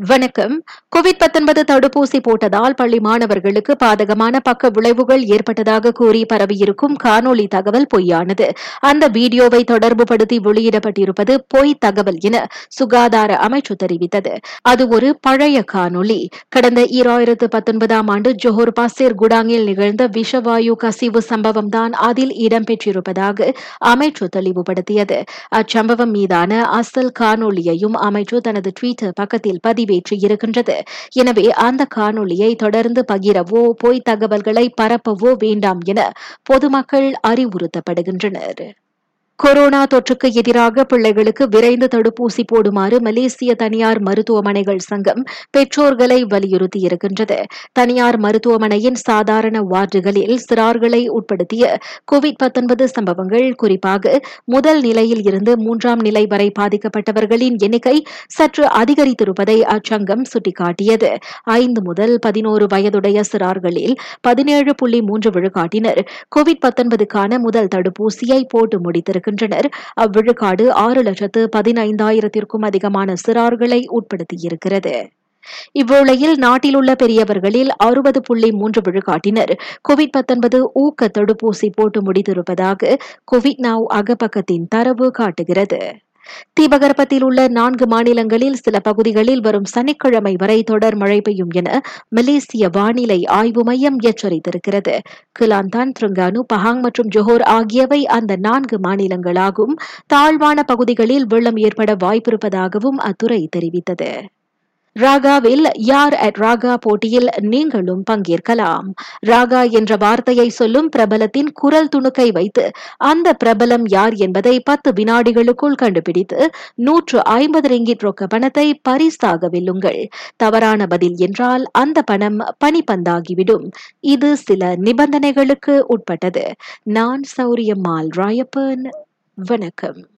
வணக்கம். கோவிட் 19 தடுப்பூசி போட்டதால் பள்ளி மாணவர்களுக்கு பாதகமான பக்க விளைவுகள் ஏற்பட்டதாக கூறி பரவியிருக்கும் காணொலி தகவல் பொய்யானது. அந்த வீடியோவை தொடர்புபடுத்தி வெளியிடப்பட்டிருப்பது பொய் தகவல் என சுகாதார அமைச்சு தெரிவித்தது. அது ஒரு பழைய காணொலி கடந்த ஈராயிரத்து பத்தொன்பதாம் ஆண்டு ஜோஹர் பாசேர் குடாங்கில் நிகழ்ந்த விஷவாயு கசிவு சம்பவம் தான் அதில் இடம்பெற்றிருப்பதாக அமைச்சு தெளிவுபடுத்தியது. அச்சம்பவம் மீதான அசல் காணொலியையும் அமைச்சு தனது டுவிட்டர் பக்கத்தில் பதிவு பதிவேற்றியிருக்கின்றது எனவே அந்த காணொளியை தொடர்ந்து பகிரவோ பொய் தகவல்களை பரப்பவோ வேண்டாம் என பொதுமக்கள் அறிவுறுத்தப்படுகின்றனர். கொரோனா தொற்றுக்கு எதிராக பிள்ளைகளுக்கு விரைந்து தடுப்பூசி போடுமாறு மலேசிய தனியார் மருத்துவமனைகள் சங்கம் பெற்றோர்களை வலியுறுத்தியிருக்கின்றது. தனியார் மருத்துவமனையின் சாதாரண வார்டுகளில் சிறார்களை உட்படுத்திய கோவிட் 19 சம்பவங்கள் குறிப்பாக முதல் நிலையில் இருந்து மூன்றாம் நிலை வரை பாதிக்கப்பட்டவர்களின் எண்ணிக்கை சற்று அதிகரித்திருப்பதை அச்சங்கம் சுட்டிக்காட்டியது. ஐந்து முதல் பதினோரு வயதுடைய சிறார்களில் பதினேழு புள்ளி மூன்று விழுக்காட்டினர் கோவிட் 19க்கான முதல் தடுப்பூசியை போட்டு வருகின்றனர் அவ்விழுக்காடு ஆறு லட்சத்து பதினைந்தாயிரத்திற்கும் அதிகமான சிறார்களை உட்படுத்தியிருக்கிறது. இவ்வேளையில் நாட்டில் உள்ள பெரியவர்களில் அறுபது புள்ளி மூன்று விழுக்காட்டினர் கோவிட் ஊக்க தடுப்பூசி போட்டு முடித்திருப்பதாக கோவிட் நவ் அகப்பக்கத்தின் தரவு காட்டுகிறது. தீபகற்பத்தில் உள்ள நான்கு மாநிலங்களில் சில பகுதிகளில் வரும் சனிக்கிழமை வரை தொடர் மழை பெய்யும் என மலேசிய வானிலை ஆய்வு மையம் எச்சரித்திருக்கிறது. கிலாந்தான் திருங்கானு பஹாங் மற்றும் ஜோஹர் ஆகியவை அந்த நான்கு மாநிலங்களாகும். தாழ்வான பகுதிகளில் வெள்ளம் ஏற்பட வாய்ப்பிருப்பதாகவும் அத்துறை தெரிவித்தது. ராகாவில் யார் அட் ராகா போட்டியில் நீங்களும் பங்கேற்கலாம். ராகா என்ற வார்த்தையை சொல்லும் பிரபலத்தின் குரல் துணுக்கை வைத்து அந்த பிரபலம் யார் என்பதை பத்து வினாடிகளுக்குள் கண்டுபிடித்து நூற்று ஐம்பது ரிங்கிட் ரொக்க பணத்தை பரிசாக வெல்லுங்கள். தவறான பதில் என்றால் அந்த பணம் பனிப்பந்தாகிவிடும் இது சில நிபந்தனைகளுக்கு உட்பட்டது. நான் சௌரியம்மாள் ராயப்பன். வணக்கம்.